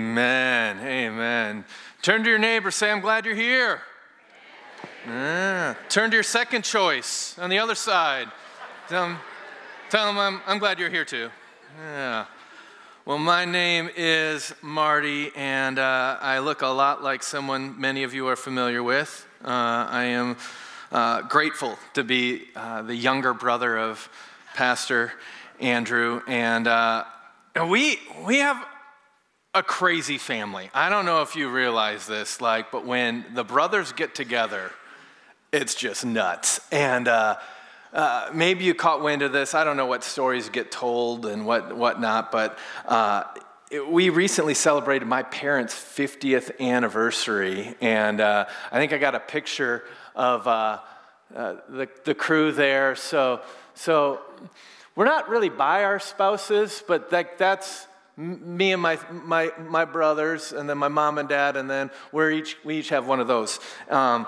Amen. Amen. Turn to your neighbor, say, I'm glad you're here. Yeah. Turn to your second choice on the other side. Tell them, tell them I'm, I'm glad you're here too. Yeah. Well, my name is Marty, and uh, I look a lot like someone many of you are familiar with. Uh, I am uh, grateful to be uh, the younger brother of Pastor Andrew, and uh, we we have a crazy family. I don't know if you realize this, like, but when the brothers get together, it's just nuts. And uh, uh, maybe you caught wind of this. I don't know what stories get told and what whatnot, but uh, it, we recently celebrated my parents' 50th anniversary, and uh, I think I got a picture of uh, uh, the the crew there. So so we're not really by our spouses, but that, that's me and my, my, my brothers, and then my mom and dad, and then we're each, we each have one of those. Um,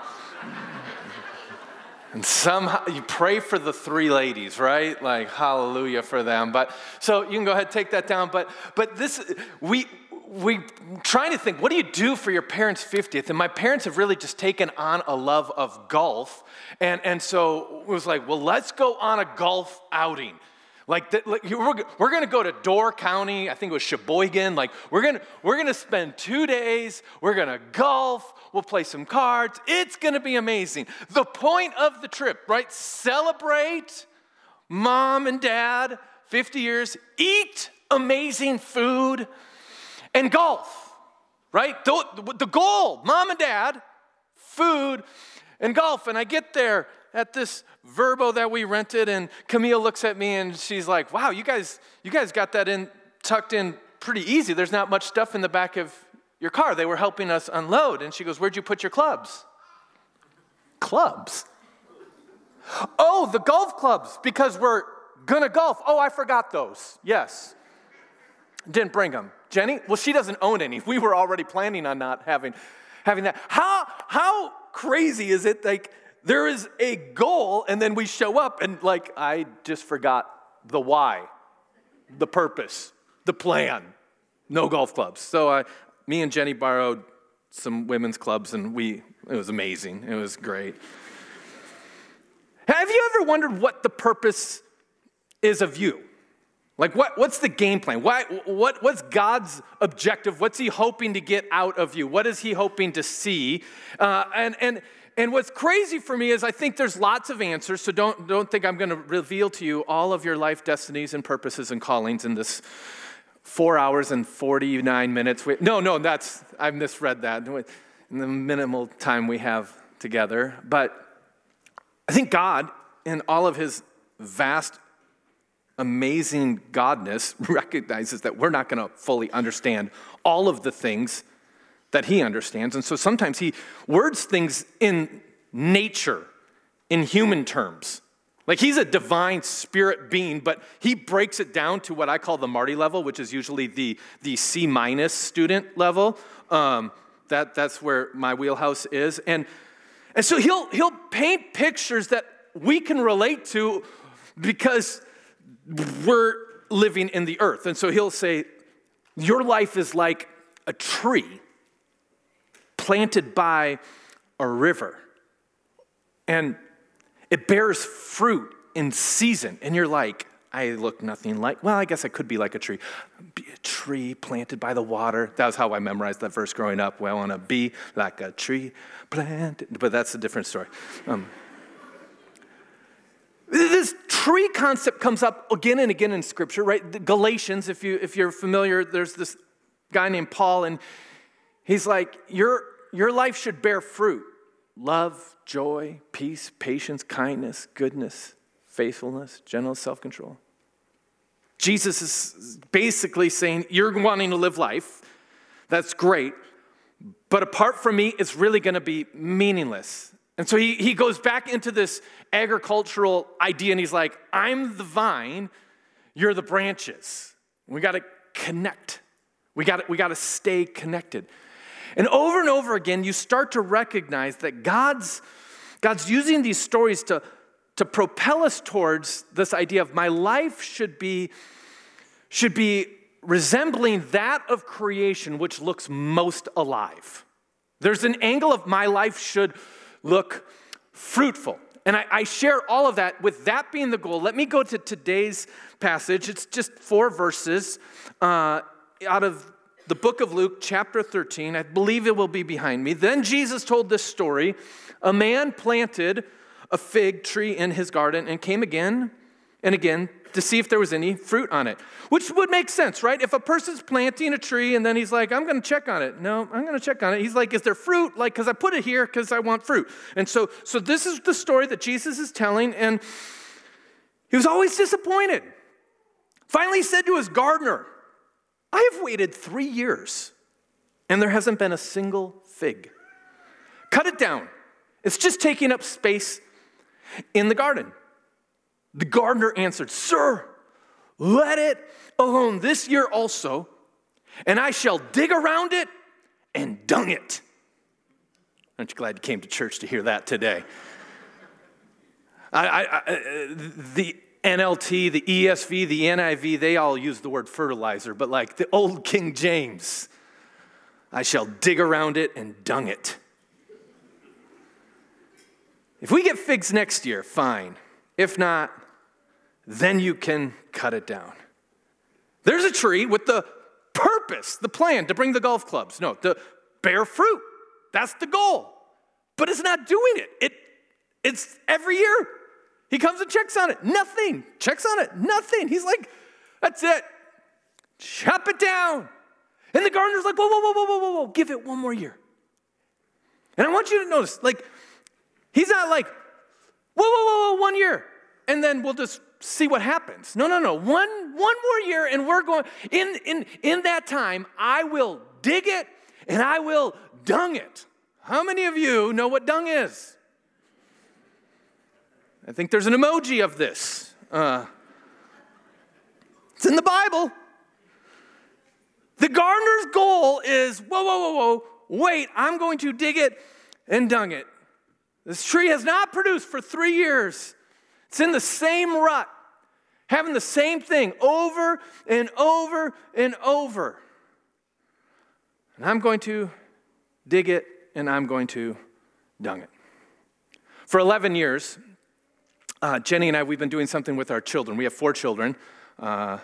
and somehow you pray for the three ladies, right? Like hallelujah for them. But so you can go ahead take that down. But but this we we trying to think, what do you do for your parents' 50th? And my parents have really just taken on a love of golf. And, and so it was like, well, let's go on a golf outing. Like, the, like we're, we're going to go to Door County. I think it was Sheboygan. Like, we're going we're gonna spend two days. We're going to golf. We'll play some cards. It's going to be amazing. The point of the trip, right? Celebrate mom and dad, 50 years, eat amazing food, and golf, right? The, the goal, mom and dad, food, and golf. And I get there at this Vrbo that we rented, and Camille looks at me and she's like, "Wow, you guys, you guys got that in tucked in pretty easy. There's not much stuff in the back of your car. They were helping us unload." And she goes, "Where'd you put your clubs?" Clubs. Oh, the golf clubs because we're gonna golf. Oh, I forgot those. Yes. Didn't bring them. Jenny? Well, she doesn't own any. We were already planning on not having having that. How how crazy is it like there is a goal, and then we show up, and like, I just forgot the why, the purpose, the plan. No golf clubs. So I, me and Jenny borrowed some women's clubs, and we, it was amazing. It was great. Have you ever wondered what the purpose is of you? Like, what, what's the game plan? Why, what, what's God's objective? What's He hoping to get out of you? What is He hoping to see? Uh, and, and, and what's crazy for me is I think there's lots of answers, so don't, don't think I'm going to reveal to you all of your life destinies and purposes and callings in this four hours and 49 minutes. No, no, that's, I misread that in the minimal time we have together. But I think God, in all of his vast, amazing godness, recognizes that we're not going to fully understand all of the things that he understands. And so sometimes he words things in nature, in human terms. Like he's a divine spirit being, but he breaks it down to what I call the Marty level, which is usually the, the C minus student level. Um, that, that's where my wheelhouse is. And, and so he'll, he'll paint pictures that we can relate to because we're living in the earth. And so he'll say, Your life is like a tree planted by a river. And it bears fruit in season. And you're like, I look nothing like, well, I guess I could be like a tree. Be a tree planted by the water. That was how I memorized that verse growing up. Well, I want to be like a tree planted. But that's a different story. Um, this tree concept comes up again and again in Scripture, right? Galatians, if, you, if you're familiar, there's this guy named Paul, and he's like, You're your life should bear fruit love, joy, peace, patience, kindness, goodness, faithfulness, gentleness, self control. Jesus is basically saying, You're wanting to live life. That's great. But apart from me, it's really going to be meaningless. And so he, he goes back into this agricultural idea and he's like, I'm the vine, you're the branches. We got to connect. We got we got to stay connected. And over and over again, you start to recognize that God's, God's using these stories to, to propel us towards this idea of my life should be, should be resembling that of creation which looks most alive. There's an angle of my life should look fruitful. And I, I, share all of that with that being the goal. Let me go to today's passage. It's just four verses uh, out of the book of Luke, chapter 13. I believe it will be behind me. Then Jesus told this story A man planted a fig tree in his garden and came again and again to see if there was any fruit on it, which would make sense, right? If a person's planting a tree and then he's like, I'm going to check on it. No, I'm going to check on it. He's like, is there fruit? Like, because I put it here because I want fruit. And so, so this is the story that Jesus is telling, and he was always disappointed. Finally, he said to his gardener, I have waited three years and there hasn't been a single fig. Cut it down. It's just taking up space in the garden. The gardener answered, Sir, let it alone this year also, and I shall dig around it and dung it. Aren't you glad you came to church to hear that today? I, I, I, uh, the NLT, the ESV, the NIV, they all use the word fertilizer, but like the old King James, I shall dig around it and dung it. If we get figs next year, fine. If not, then you can cut it down. There's a tree with the purpose, the plan to bring the golf clubs. No, to bear fruit. That's the goal. But it's not doing it. It it's every year he comes and checks on it. Nothing. Checks on it. Nothing. He's like, that's it. Chop it down. And the gardener's like, whoa, whoa, whoa, whoa, whoa, whoa, whoa. Give it one more year. And I want you to notice, like, he's not like, whoa, whoa, whoa, whoa, one year. And then we'll just see what happens. No, no, no. One, one more year, and we're going, in, in, in that time, I will dig it and I will dung it. How many of you know what dung is? I think there's an emoji of this. Uh, it's in the Bible. The gardener's goal is whoa, whoa, whoa, whoa, wait, I'm going to dig it and dung it. This tree has not produced for three years. It's in the same rut, having the same thing over and over and over. And I'm going to dig it and I'm going to dung it. For 11 years, uh, Jenny and I, we've been doing something with our children. We have four children. Uh,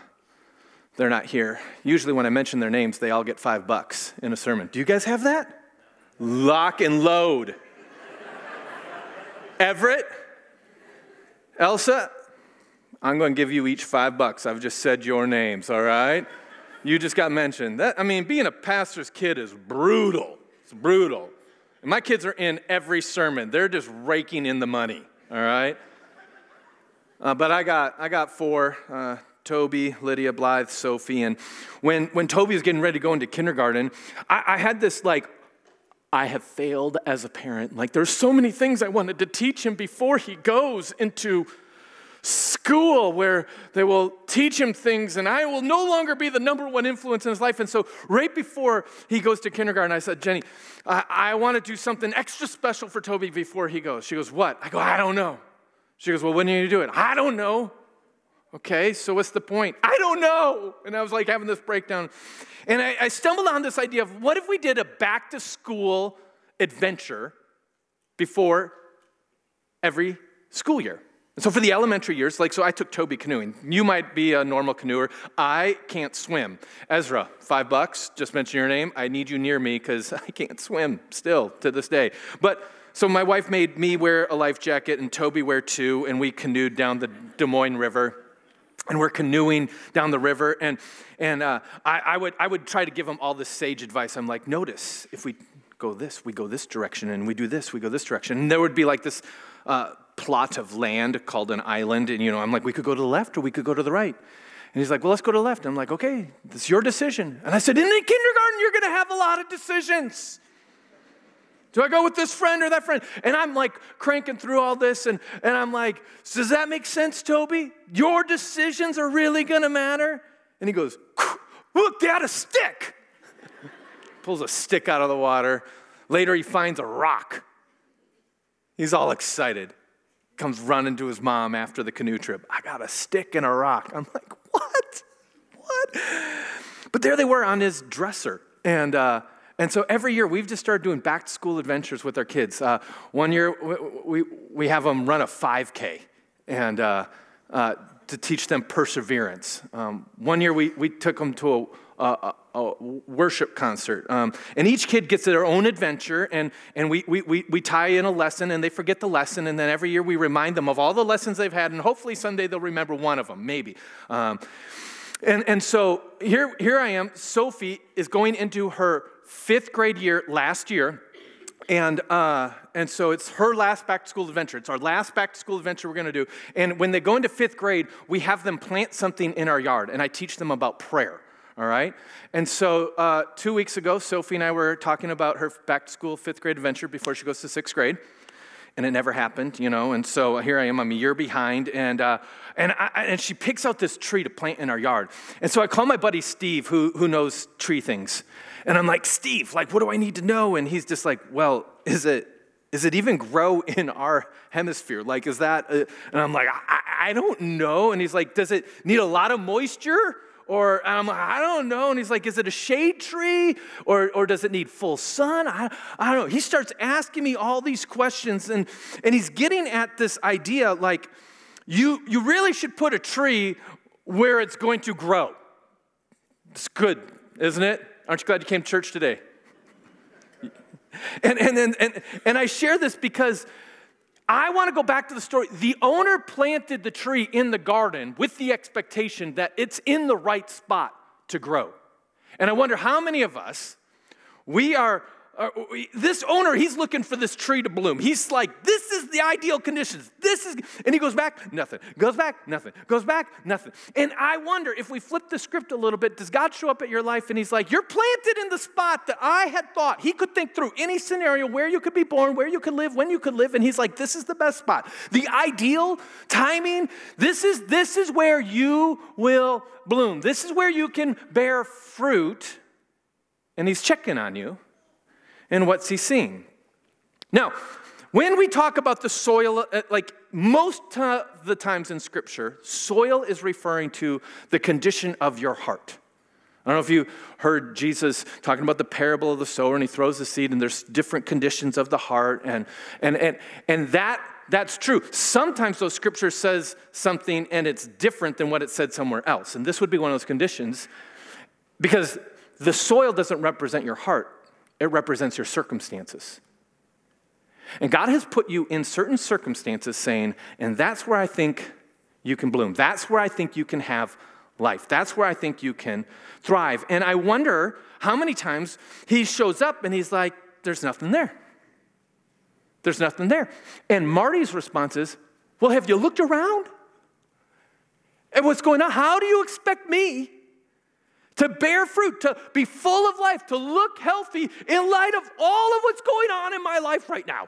they're not here. Usually, when I mention their names, they all get five bucks in a sermon. Do you guys have that? Lock and load. Everett, Elsa, I'm going to give you each five bucks. I've just said your names, all right? You just got mentioned. That, I mean, being a pastor's kid is brutal. It's brutal. And my kids are in every sermon, they're just raking in the money, all right? Uh, but I got, I got four uh, Toby, Lydia, Blythe, Sophie. And when, when Toby was getting ready to go into kindergarten, I, I had this like, I have failed as a parent. Like, there's so many things I wanted to teach him before he goes into school where they will teach him things and I will no longer be the number one influence in his life. And so, right before he goes to kindergarten, I said, Jenny, I, I want to do something extra special for Toby before he goes. She goes, What? I go, I don't know. She goes, Well, when are you going to do it? I don't know. Okay, so what's the point? I don't know. And I was like having this breakdown. And I, I stumbled on this idea of what if we did a back to school adventure before every school year? And so for the elementary years, like, so I took Toby canoeing. You might be a normal canoer. I can't swim. Ezra, five bucks, just mention your name. I need you near me because I can't swim still to this day. But so my wife made me wear a life jacket and Toby wear two, and we canoed down the Des Moines River. And we're canoeing down the river, and, and uh, I, I, would, I would try to give him all this sage advice. I'm like, notice if we go this, we go this direction, and we do this, we go this direction. And there would be like this uh, plot of land called an island, and you know, I'm like, we could go to the left or we could go to the right. And he's like, well, let's go to the left. And I'm like, okay, it's your decision. And I said, in kindergarten, you're going to have a lot of decisions. Do I go with this friend or that friend? And I'm like cranking through all this, and, and I'm like, Does that make sense, Toby? Your decisions are really gonna matter? And he goes, Look, Dad, a stick. Pulls a stick out of the water. Later, he finds a rock. He's all excited. Comes running to his mom after the canoe trip. I got a stick and a rock. I'm like, What? what? But there they were on his dresser. And, uh, and so every year we've just started doing back to school adventures with our kids. Uh, one year we, we, we have them run a 5K and uh, uh, to teach them perseverance. Um, one year we, we took them to a, a, a worship concert. Um, and each kid gets their own adventure, and, and we, we, we, we tie in a lesson, and they forget the lesson, and then every year we remind them of all the lessons they've had, and hopefully someday they'll remember one of them, maybe. Um, and, and so here, here I am. Sophie is going into her fifth grade year last year. And, uh, and so it's her last back to school adventure. It's our last back to school adventure we're going to do. And when they go into fifth grade, we have them plant something in our yard, and I teach them about prayer. All right? And so uh, two weeks ago, Sophie and I were talking about her back to school fifth grade adventure before she goes to sixth grade and it never happened, you know. And so here I am, I'm a year behind, and uh, and I, and she picks out this tree to plant in our yard. And so I call my buddy Steve, who who knows tree things, and I'm like, Steve, like, what do I need to know? And he's just like, well, is it is it even grow in our hemisphere? Like, is that? A, and I'm like, I, I don't know. And he's like, does it need a lot of moisture? Or I'm like, I don't know. And he's like, is it a shade tree? Or, or does it need full sun? I, I don't know. He starts asking me all these questions, and, and he's getting at this idea like, you, you really should put a tree where it's going to grow. It's good, isn't it? Aren't you glad you came to church today? And, and, and, and, and I share this because I want to go back to the story. The owner planted the tree in the garden with the expectation that it's in the right spot to grow. And I wonder how many of us, we are Uh, this owner, he's looking for this tree to bloom. He's like, this is the ideal conditions. This is, and he goes back, nothing. Goes back, nothing. Goes back, nothing. And I wonder if we flip the script a little bit, does God show up at your life and he's like, you're planted in the spot that I had thought. He could think through any scenario where you could be born, where you could live, when you could live, and he's like, this is the best spot. The ideal timing, this is, this is where you will bloom. This is where you can bear fruit. And he's checking on you. And what's he seeing? Now, when we talk about the soil, uh, like most of the times in Scripture, soil is referring to the condition of your heart. I don't know if you heard Jesus talking about the parable of the sower, and he throws the seed, and there's different conditions of the heart, and and and and that that's true. Sometimes those scripture says something and it's different than what it said somewhere else, and this would be one of those conditions, because the soil doesn't represent your heart it represents your circumstances. And God has put you in certain circumstances saying, and that's where I think you can bloom. That's where I think you can have life. That's where I think you can thrive. And I wonder how many times he shows up and he's like, there's nothing there. There's nothing there. And Marty's response is, well, have you looked around? And what's going on? How do you expect me to bear fruit, to be full of life, to look healthy in light of all of what's going on in my life right now.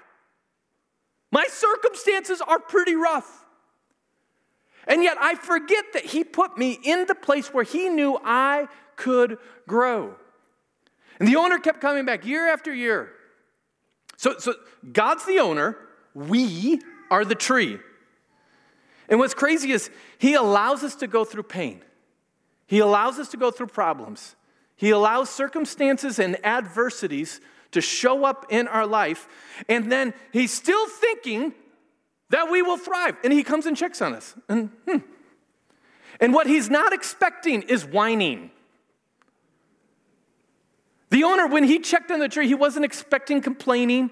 My circumstances are pretty rough. And yet I forget that He put me in the place where He knew I could grow. And the owner kept coming back year after year. So, so God's the owner, we are the tree. And what's crazy is He allows us to go through pain. He allows us to go through problems. He allows circumstances and adversities to show up in our life. And then He's still thinking that we will thrive. And He comes and checks on us. And, hmm. and what He's not expecting is whining. The owner, when he checked on the tree, he wasn't expecting complaining.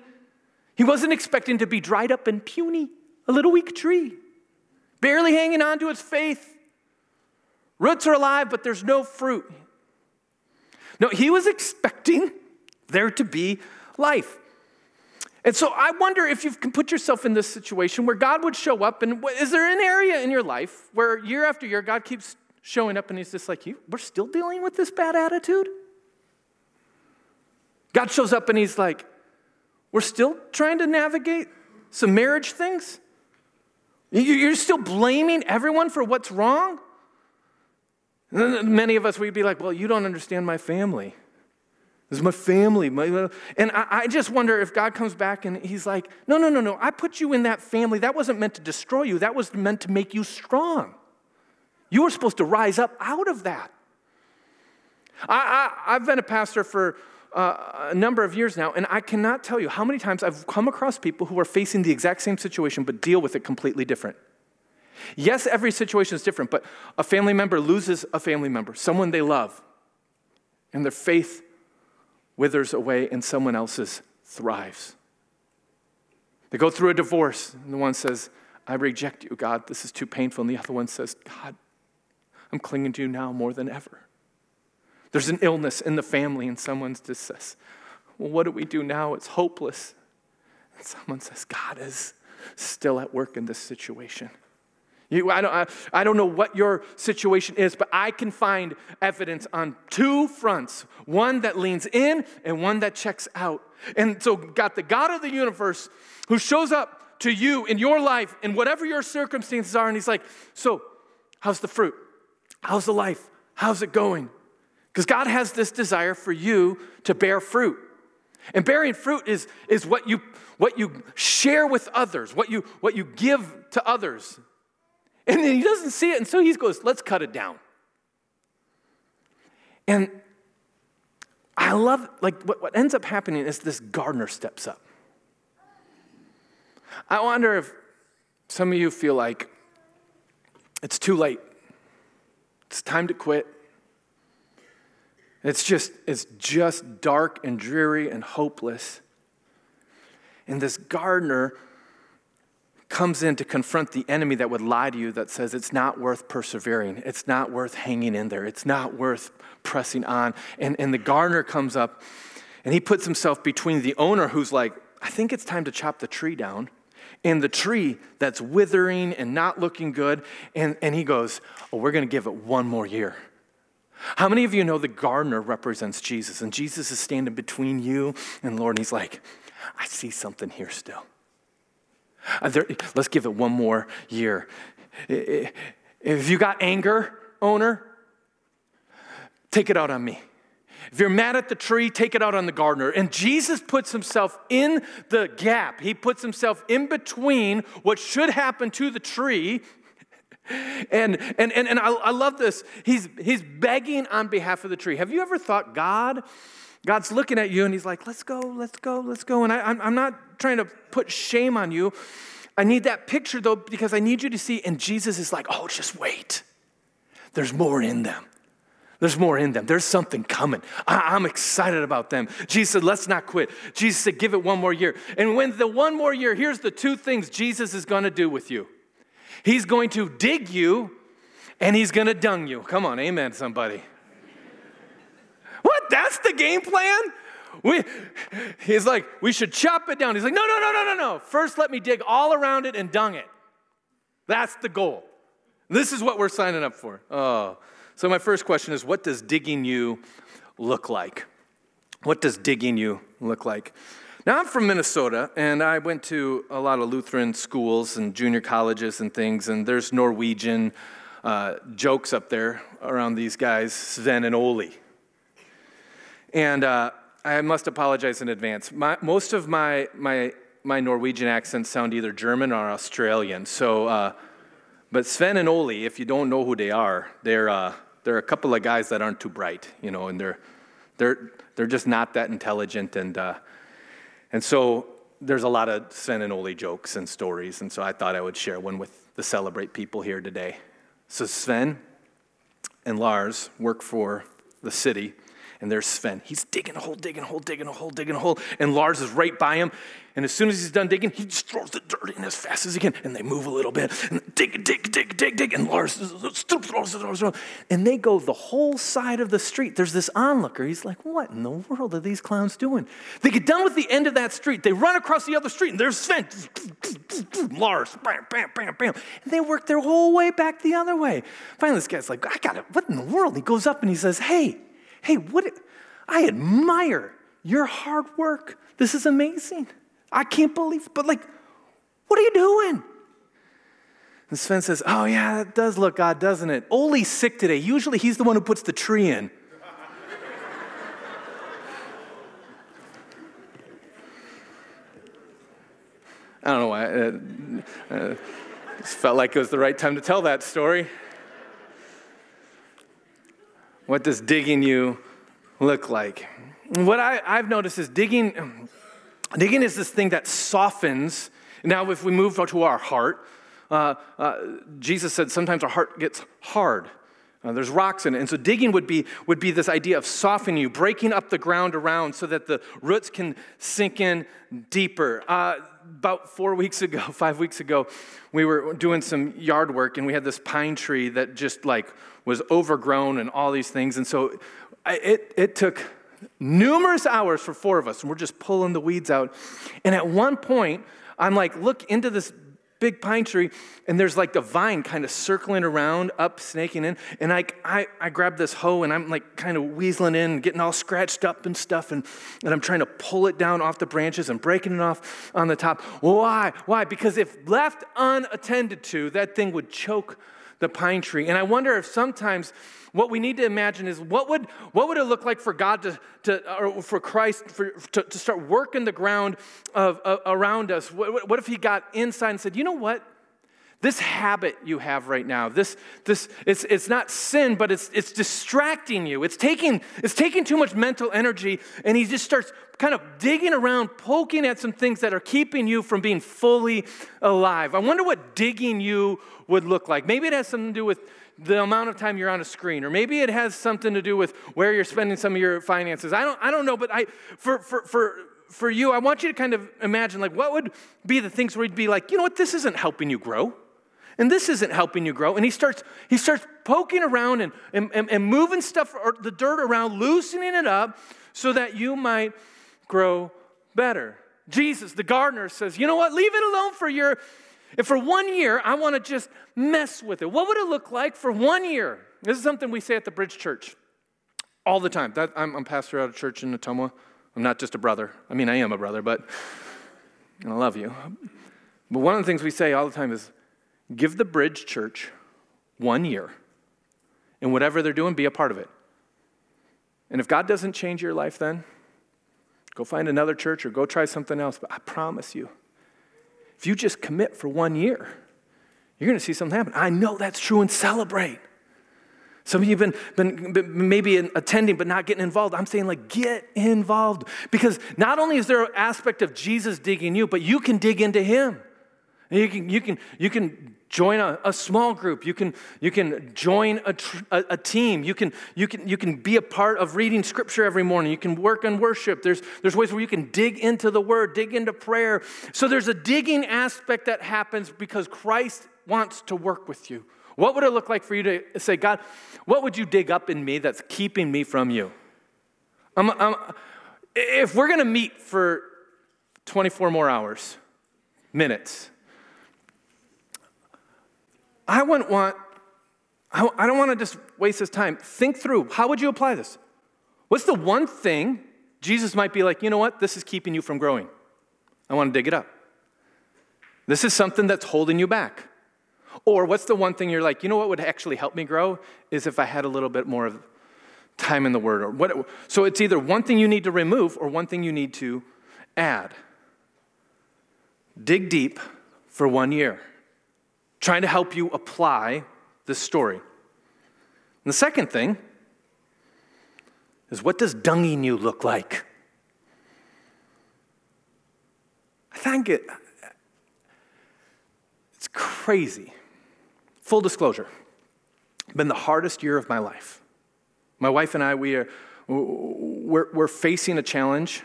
He wasn't expecting to be dried up and puny, a little weak tree, barely hanging on to its faith. Roots are alive, but there's no fruit. No, he was expecting there to be life. And so I wonder if you can put yourself in this situation where God would show up, and is there an area in your life where year after year God keeps showing up and he's just like, We're still dealing with this bad attitude? God shows up and he's like, We're still trying to navigate some marriage things? You're still blaming everyone for what's wrong? Many of us, we'd be like, well, you don't understand my family. This is my family. and I, just wonder if God comes back and he's like, no, no, no, no. I put you in that family. That wasn't meant to destroy you, that was meant to make you strong. You were supposed to rise up out of that. I, have been a pastor for uh, a number of years now, and I cannot tell you how many times I've come across people who are facing the exact same situation but deal with it completely different. Yes, every situation is different, but a family member loses a family member, someone they love, and their faith withers away and someone else's thrives. They go through a divorce, and the one says, I reject you, God, this is too painful. And the other one says, God, I'm clinging to you now more than ever. There's an illness in the family, and someone just says, Well, what do we do now? It's hopeless. And someone says, God is still at work in this situation. You, I, don't, I, I don't know what your situation is, but I can find evidence on two fronts one that leans in and one that checks out. And so, got the God of the universe who shows up to you in your life in whatever your circumstances are, and He's like, So, how's the fruit? How's the life? How's it going? Because God has this desire for you to bear fruit. And bearing fruit is, is what, you, what you share with others, what you, what you give to others. And then he doesn't see it, and so he goes, let's cut it down. And I love, like, what, what ends up happening is this gardener steps up. I wonder if some of you feel like it's too late. It's time to quit. It's just, it's just dark and dreary and hopeless. And this gardener comes in to confront the enemy that would lie to you that says it's not worth persevering, it's not worth hanging in there, it's not worth pressing on. And, and the gardener comes up and he puts himself between the owner who's like, I think it's time to chop the tree down, and the tree that's withering and not looking good. And, and he goes, Oh, we're going to give it one more year. How many of you know the gardener represents Jesus? And Jesus is standing between you and Lord, and he's like, I see something here still. Uh, there, let's give it one more year. If you got anger, owner, take it out on me. If you're mad at the tree, take it out on the gardener. And Jesus puts himself in the gap. He puts himself in between what should happen to the tree. And, and, and, and I, I love this. He's, he's begging on behalf of the tree. Have you ever thought God God's looking at you and He's like, let's go, let's go, let's go. And I, I'm, I'm not trying to put shame on you. I need that picture though, because I need you to see. And Jesus is like, oh, just wait. There's more in them. There's more in them. There's something coming. I- am excited about them. Jesus said, let's not quit. Jesus said, give it one more year. And when the one more year, here's the two things Jesus is going to do with you He's going to dig you and he's going to dung you. Come on, amen, somebody. That's the game plan? We, he's like, we should chop it down. He's like, no, no, no, no, no, no. First, let me dig all around it and dung it. That's the goal. This is what we're signing up for. Oh. So, my first question is what does digging you look like? What does digging you look like? Now, I'm from Minnesota, and I went to a lot of Lutheran schools and junior colleges and things, and there's Norwegian uh, jokes up there around these guys, Sven and Ole. And uh, I must apologize in advance. My, most of my, my, my Norwegian accents sound either German or Australian. So, uh, but Sven and Ole, if you don't know who they are, they're, uh, they're a couple of guys that aren't too bright, you know, and they're, they're, they're just not that intelligent. And, uh, and so there's a lot of Sven and Ole jokes and stories. And so I thought I would share one with the Celebrate people here today. So Sven and Lars work for the city and there's Sven. He's digging a hole, digging a hole, digging a hole, digging a hole. And Lars is right by him. And as soon as he's done digging, he just throws the dirt in as fast as he can. And they move a little bit. And dig, dig, dig, dig, dig. And Lars throws, And they go the whole side of the street. There's this onlooker. He's like, what in the world are these clowns doing? They get done with the end of that street. They run across the other street. And there's Sven. Lars. Bam, bam, bam, bam. And they work their whole way back the other way. Finally, this guy's like, I got it. What in the world? He goes up and he says, hey, Hey, what? I admire your hard work. This is amazing. I can't believe, but like, what are you doing? And Sven says, Oh, yeah, it does look odd, doesn't it? Ole's sick today. Usually he's the one who puts the tree in. I don't know why. Uh, uh, just felt like it was the right time to tell that story. What does digging you look like? What I, I've noticed is digging, digging is this thing that softens. Now, if we move to our heart, uh, uh, Jesus said sometimes our heart gets hard. Uh, there's rocks in it. And so digging would be, would be this idea of softening you, breaking up the ground around so that the roots can sink in deeper. Uh, about four weeks ago, five weeks ago, we were doing some yard work and we had this pine tree that just like was overgrown and all these things. And so it, it took numerous hours for four of us, and we're just pulling the weeds out. And at one point, I'm like, look into this big pine tree, and there's like the vine kind of circling around, up, snaking in. And I, I, I grab this hoe and I'm like kind of weaseling in, getting all scratched up and stuff, and, and I'm trying to pull it down off the branches and breaking it off on the top. Why? Why? Because if left unattended to, that thing would choke the pine tree. And I wonder if sometimes what we need to imagine is what would, what would it look like for God to, to or for Christ for, to, to start working the ground of, around us? What, what if He got inside and said, you know what? This habit you have right now, this, this, it's, it's not sin, but it's, it's distracting you. It's taking, it's taking too much mental energy, and he just starts kind of digging around, poking at some things that are keeping you from being fully alive. I wonder what digging you would look like. Maybe it has something to do with the amount of time you're on a screen, or maybe it has something to do with where you're spending some of your finances. I don't, I don't know, but I, for, for, for, for you, I want you to kind of imagine like what would be the things where you'd be like, you know what, this isn't helping you grow. And this isn't helping you grow. And he starts, he starts poking around and, and, and, and moving stuff, or the dirt around, loosening it up so that you might grow better. Jesus, the gardener, says, you know what, leave it alone for your if for one year I want to just mess with it, what would it look like for one year? This is something we say at the Bridge Church all the time. That, I'm, I'm pastor out of church in Ottumwa. I'm not just a brother. I mean, I am a brother, but and I love you. But one of the things we say all the time is give the Bridge Church one year, and whatever they're doing, be a part of it. And if God doesn't change your life then, go find another church or go try something else. But I promise you, if you just commit for one year, you're going to see something happen. I know that's true and celebrate. Some of you have been, been, maybe attending but not getting involved. I'm saying, like, get involved. Because not only is there an aspect of Jesus digging you, but you can dig into him. You can, you can, you can join a, a, small group. You can, you can join a, tr- a, a, team. You can, you, can, you can be a part of reading scripture every morning. You can work on worship. There's, there's ways where you can dig into the word dig into prayer. So there's a digging aspect that happens because christ wants to work with you. What would it look like for you to say god what would you dig up in me that's keeping me from you? I'm, I'm, if we're going to meet for 24 more hours minutes I wouldn't want, I don't want to just waste this time. Think through how would you apply this? What's the one thing Jesus might be like, you know what, this is keeping you from growing? I want to dig it up. This is something that's holding you back. Or what's the one thing you're like, you know what would actually help me grow is if I had a little bit more of time in the Word. Or what, so it's either one thing you need to remove or one thing you need to add. Dig deep for one year trying to help you apply this story. And the second thing is what does dunging you look like? I think it, it's crazy. Full disclosure, been the hardest year of my life. My wife and I, we are, we're, we're facing a challenge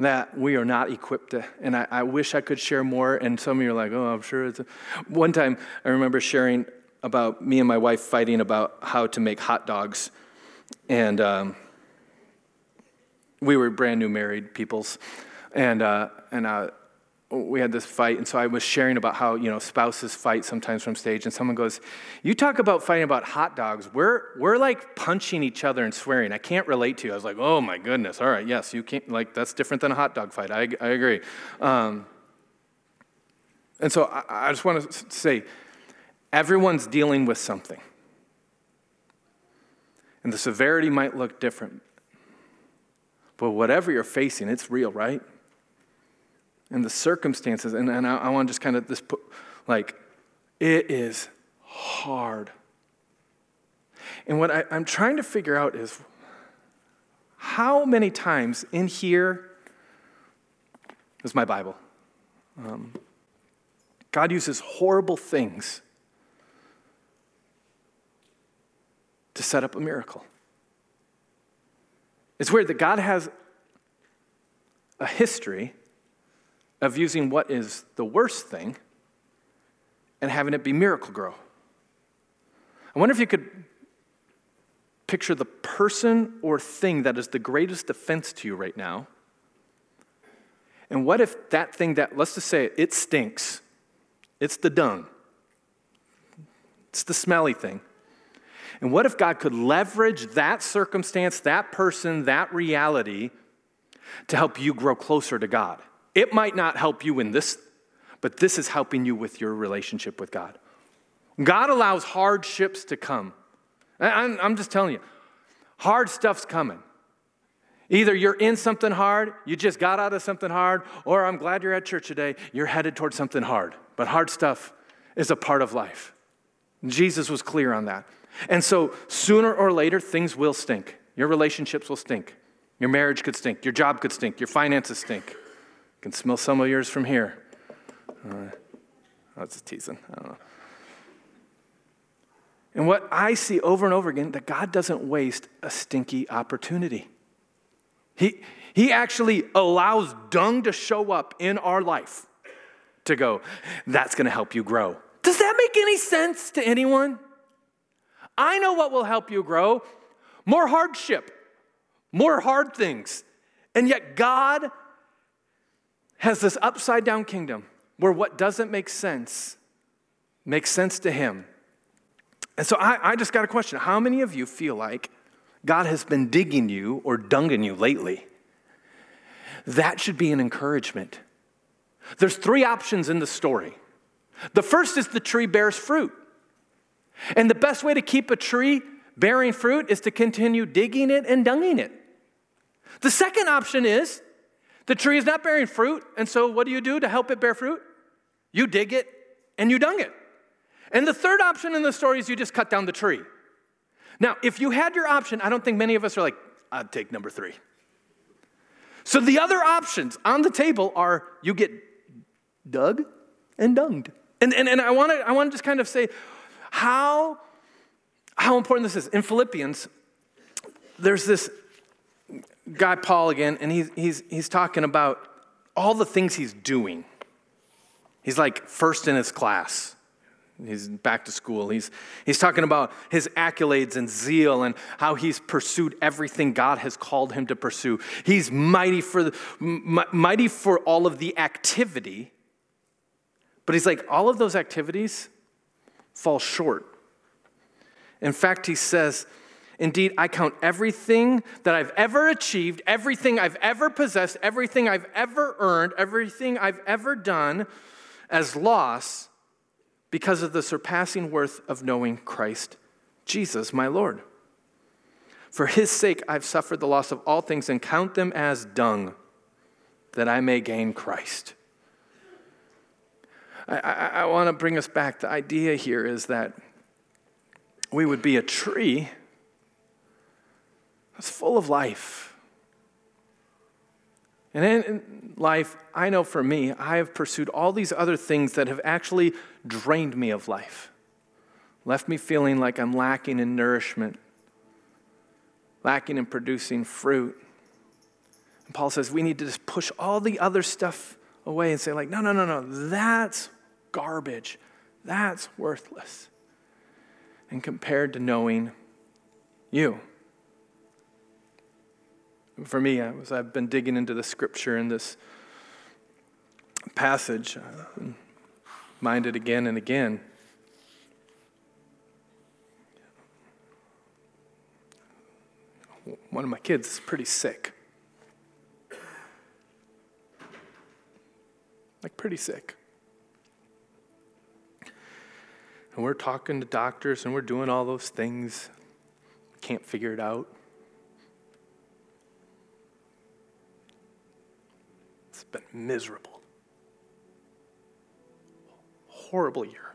that we are not equipped to. And I, I, wish I could share more. And some of you are like, oh, I'm sure it's. One time I remember sharing about me and my wife fighting about how to make hot dogs. And um, we were brand new married peoples. And, uh, and uh, we had this fight, and so I was sharing about how you know spouses fight sometimes from stage, and someone goes, "You talk about fighting about hot dogs. We're we're like punching each other and swearing. I can't relate to you." I was like, "Oh my goodness! All right, yes, you can't like that's different than a hot dog fight. I I agree." Um, and so I, I just want to say, everyone's dealing with something, and the severity might look different, but whatever you're facing, it's real, right? And the circumstances. And, and I, I want to just kind of this put, like, it is hard. And what I, I'm trying to figure out is how many times in here is my Bible? Um, God uses horrible things to set up a miracle. It's weird that God has a history of using what is the worst thing and having it be miracle grow. I wonder if you could picture the person or thing that is the greatest offense to you right now. And what if that thing that, let's just say it, it stinks, it's the dung, it's the smelly thing. And what if God could leverage that circumstance, that person, that reality to help you grow closer to God? It might not help you in this, but this is helping you with your relationship with God. God allows hardships to come. I'm just telling you, hard stuff's coming. Either you're in something hard, you just got out of something hard, or I'm glad you're at church today, you're headed towards something hard. But hard stuff is a part of life. Jesus was clear on that. And so sooner or later, things will stink. Your relationships will stink. Your marriage could stink. Your job could stink. Your finances stink. Can smell some of yours from here. Uh, that's just teasing. I don't know. And what I see over and over again, that God doesn't waste a stinky opportunity. He, he actually allows dung to show up in our life to go, that's to help you grow. Does that make any sense to anyone? I know what will help you grow more hardship, more hard things. And yet, God has this upside down kingdom where what doesn't make sense makes sense to Him. And so I, I just got a question. How many of you feel like God has been digging you or dunging you lately? That should be an encouragement. There's three options in the story. The first is the tree bears fruit. And the best way to keep a tree bearing fruit is to continue digging it and dunging it. The second option is the tree is not bearing fruit, and so what do you do to help it bear fruit? You dig it and you dung it. And the third option in the story is you just cut down the tree. Now, if you had your option, I don't think many of us are like, I'd take number three. So the other options on the table are you get dug and dunged. And, and, and I want to I wanna just kind of say how, how important this is. In Philippians, there's this guy, Paul, again, and he's, he's, he's talking about all the things he's doing. He's like first in his class. He's back to school. He's, he's talking about his accolades and zeal and how he's pursued everything God has called him to pursue. He's mighty for, the, mighty for all of the activity, but he's like, all of those activities fall short. In fact, he says, Indeed, I count everything that I've ever achieved, everything I've ever possessed, everything I've ever earned, everything I've ever done as loss because of the surpassing worth of knowing Christ Jesus, my Lord. For his sake, I've suffered the loss of all things and count them as dung, that I may gain Christ. I, I, I want to bring us back. The idea here is that we would be a tree that's full of life and in life, I know for me, I have pursued all these other things that have actually drained me of life, left me feeling like I'm lacking in nourishment, lacking in producing fruit. And Paul says we need to just push all the other stuff away and say, like, no, no, no, no, that's garbage. That's worthless. And compared to knowing you for me, as I've been digging into the scripture in this passage, uh, I'm minded again and again. One of my kids is pretty sick. Like, pretty sick. And we're talking to doctors and we're doing all those things. Can't figure it out. Been miserable. Horrible year.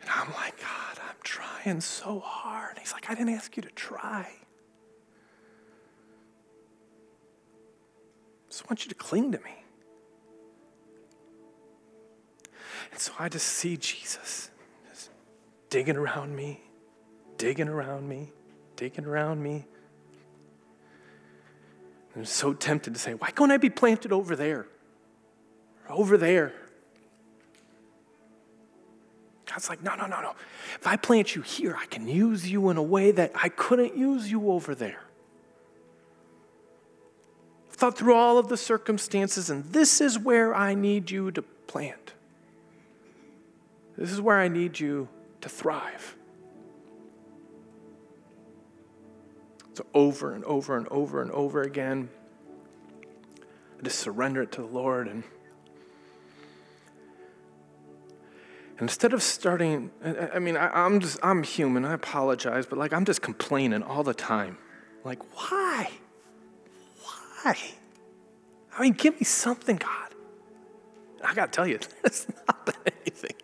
And I'm like, God, I'm trying so hard. He's like, I didn't ask you to try. I just want you to cling to me. And so I just see Jesus just digging around me, digging around me, digging around me. I'm so tempted to say, why can't I be planted over there? Or over there. God's like, no, no, no, no. If I plant you here, I can use you in a way that I couldn't use you over there. Thought through all of the circumstances, and this is where I need you to plant. This is where I need you to thrive. So, over and over and over and over again, I just surrender it to the Lord. And, and instead of starting, I, mean, I, I'm just, I'm human, I apologize, but like, I'm just complaining all the time. Like, why? Why? I mean, give me something, God. I got to tell you, it's not anything.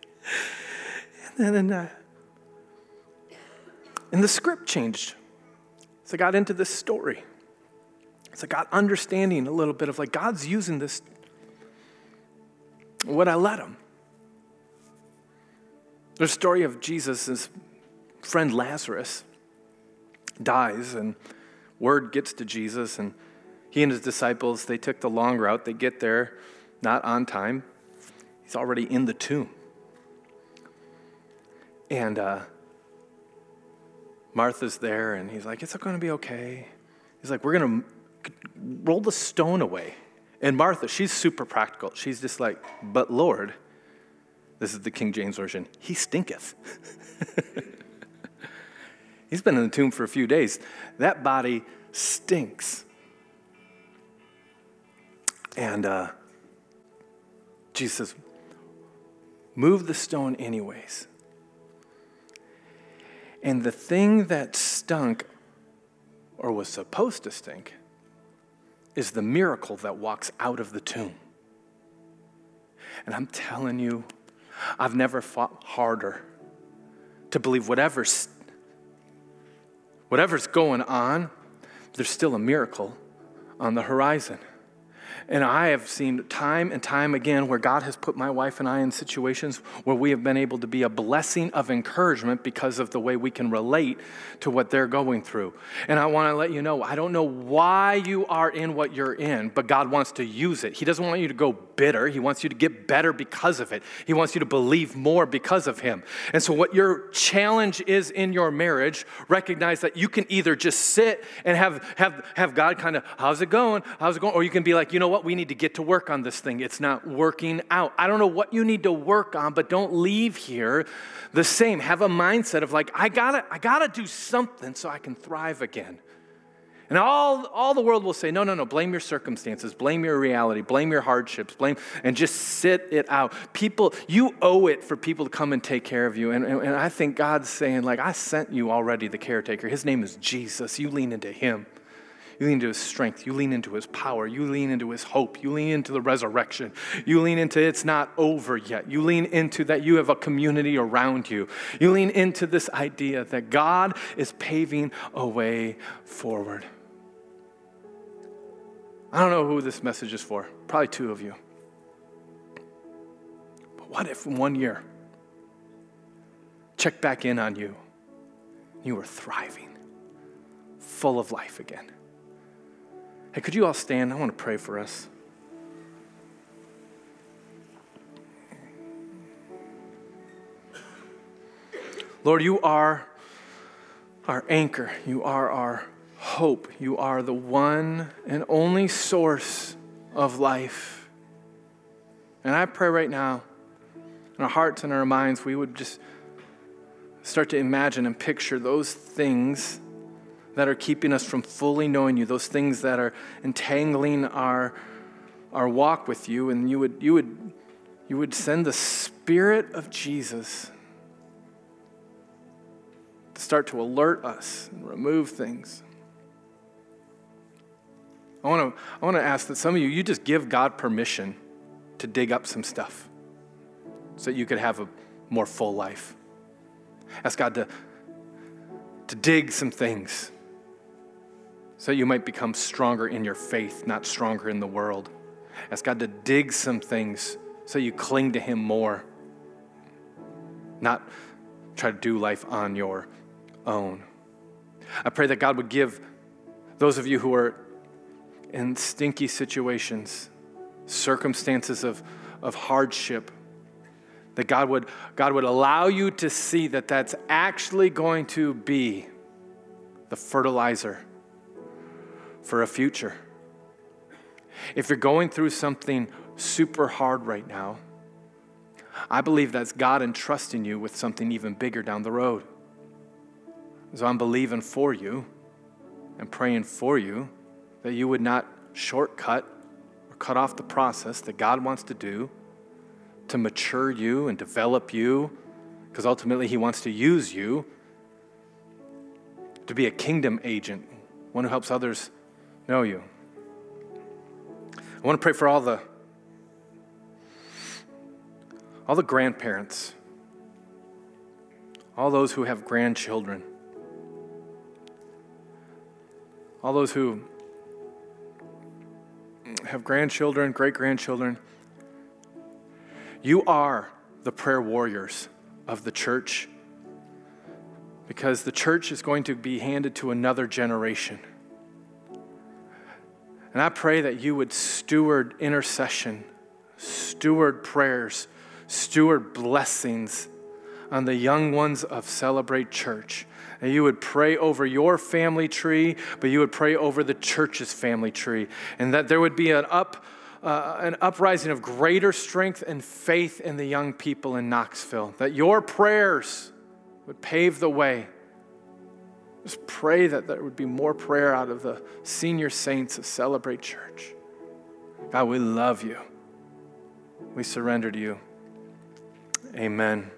And then, uh, and the script changed. So I got into this story. So I got understanding a little bit of like God's using this. Would I let him? The story of Jesus, friend Lazarus dies, and word gets to Jesus, and he and his disciples, they took the long route. They get there not on time. He's already in the tomb. And uh, Martha's there, and he's like, It's going to be okay. He's like, We're going to roll the stone away. And Martha, she's super practical. She's just like, But Lord, this is the King James Version, he stinketh. He's been in the tomb for a few days. That body stinks. And uh, Jesus says, Move the stone anyways. And the thing that stunk, or was supposed to stink, is the miracle that walks out of the tomb. And I'm telling you, I've never fought harder to believe whatever's, whatever's going on, there's still a miracle on the horizon. And I have seen time and time again where God has put my wife and I in situations where we have been able to be a blessing of encouragement because of the way we can relate to what they're going through. And I want to let you know I don't know why you are in what you're in, but God wants to use it. He doesn't want you to go bitter, He wants you to get better because of it. He wants you to believe more because of Him. And so, what your challenge is in your marriage, recognize that you can either just sit and have, have, have God kind of, how's it going? How's it going? Or you can be like, you know what? We need to get to work on this thing. It's not working out. I don't know what you need to work on, but don't leave here the same. Have a mindset of like, I gotta, I gotta do something so I can thrive again. And all, all the world will say, no, no, no, blame your circumstances, blame your reality, blame your hardships, blame, and just sit it out. People, you owe it for people to come and take care of you. And, and, and I think God's saying, like, I sent you already the caretaker. His name is Jesus. You lean into him. You lean into his strength. You lean into his power. You lean into his hope. You lean into the resurrection. You lean into it's not over yet. You lean into that you have a community around you. You lean into this idea that God is paving a way forward. I don't know who this message is for. Probably two of you. But what if in one year, check back in on you, you were thriving, full of life again? Hey, could you all stand? I want to pray for us. Lord, you are our anchor. You are our hope. You are the one and only source of life. And I pray right now, in our hearts and our minds, we would just start to imagine and picture those things that are keeping us from fully knowing you, those things that are entangling our, our walk with you, and you would, you, would, you would send the Spirit of Jesus to start to alert us and remove things. I want to I want to ask that some of you you just give God permission to dig up some stuff so that you could have a more full life. Ask God to to dig some things so you might become stronger in your faith, not stronger in the world. Ask God to dig some things so you cling to Him more, not try to do life on your own. I pray that God would give those of you who are in stinky situations, circumstances of, of hardship, that God would, God would allow you to see that that's actually going to be the fertilizer for a future. If you're going through something super hard right now, I believe that's God entrusting you with something even bigger down the road. So I'm believing for you and praying for you that you would not shortcut or cut off the process that God wants to do to mature you and develop you, because ultimately He wants to use you to be a kingdom agent, one who helps others know you. I want to pray for all the all the grandparents, all those who have grandchildren, all those who have grandchildren, great grandchildren. You are the prayer warriors of the church because the church is going to be handed to another generation. And I pray that you would steward intercession, steward prayers, steward blessings on the young ones of Celebrate Church. And you would pray over your family tree, but you would pray over the church's family tree. And that there would be an up. Uh, an uprising of greater strength and faith in the young people in Knoxville, that your prayers would pave the way. Just pray that there would be more prayer out of the senior saints of Celebrate Church. God, we love you. We surrender to you. Amen.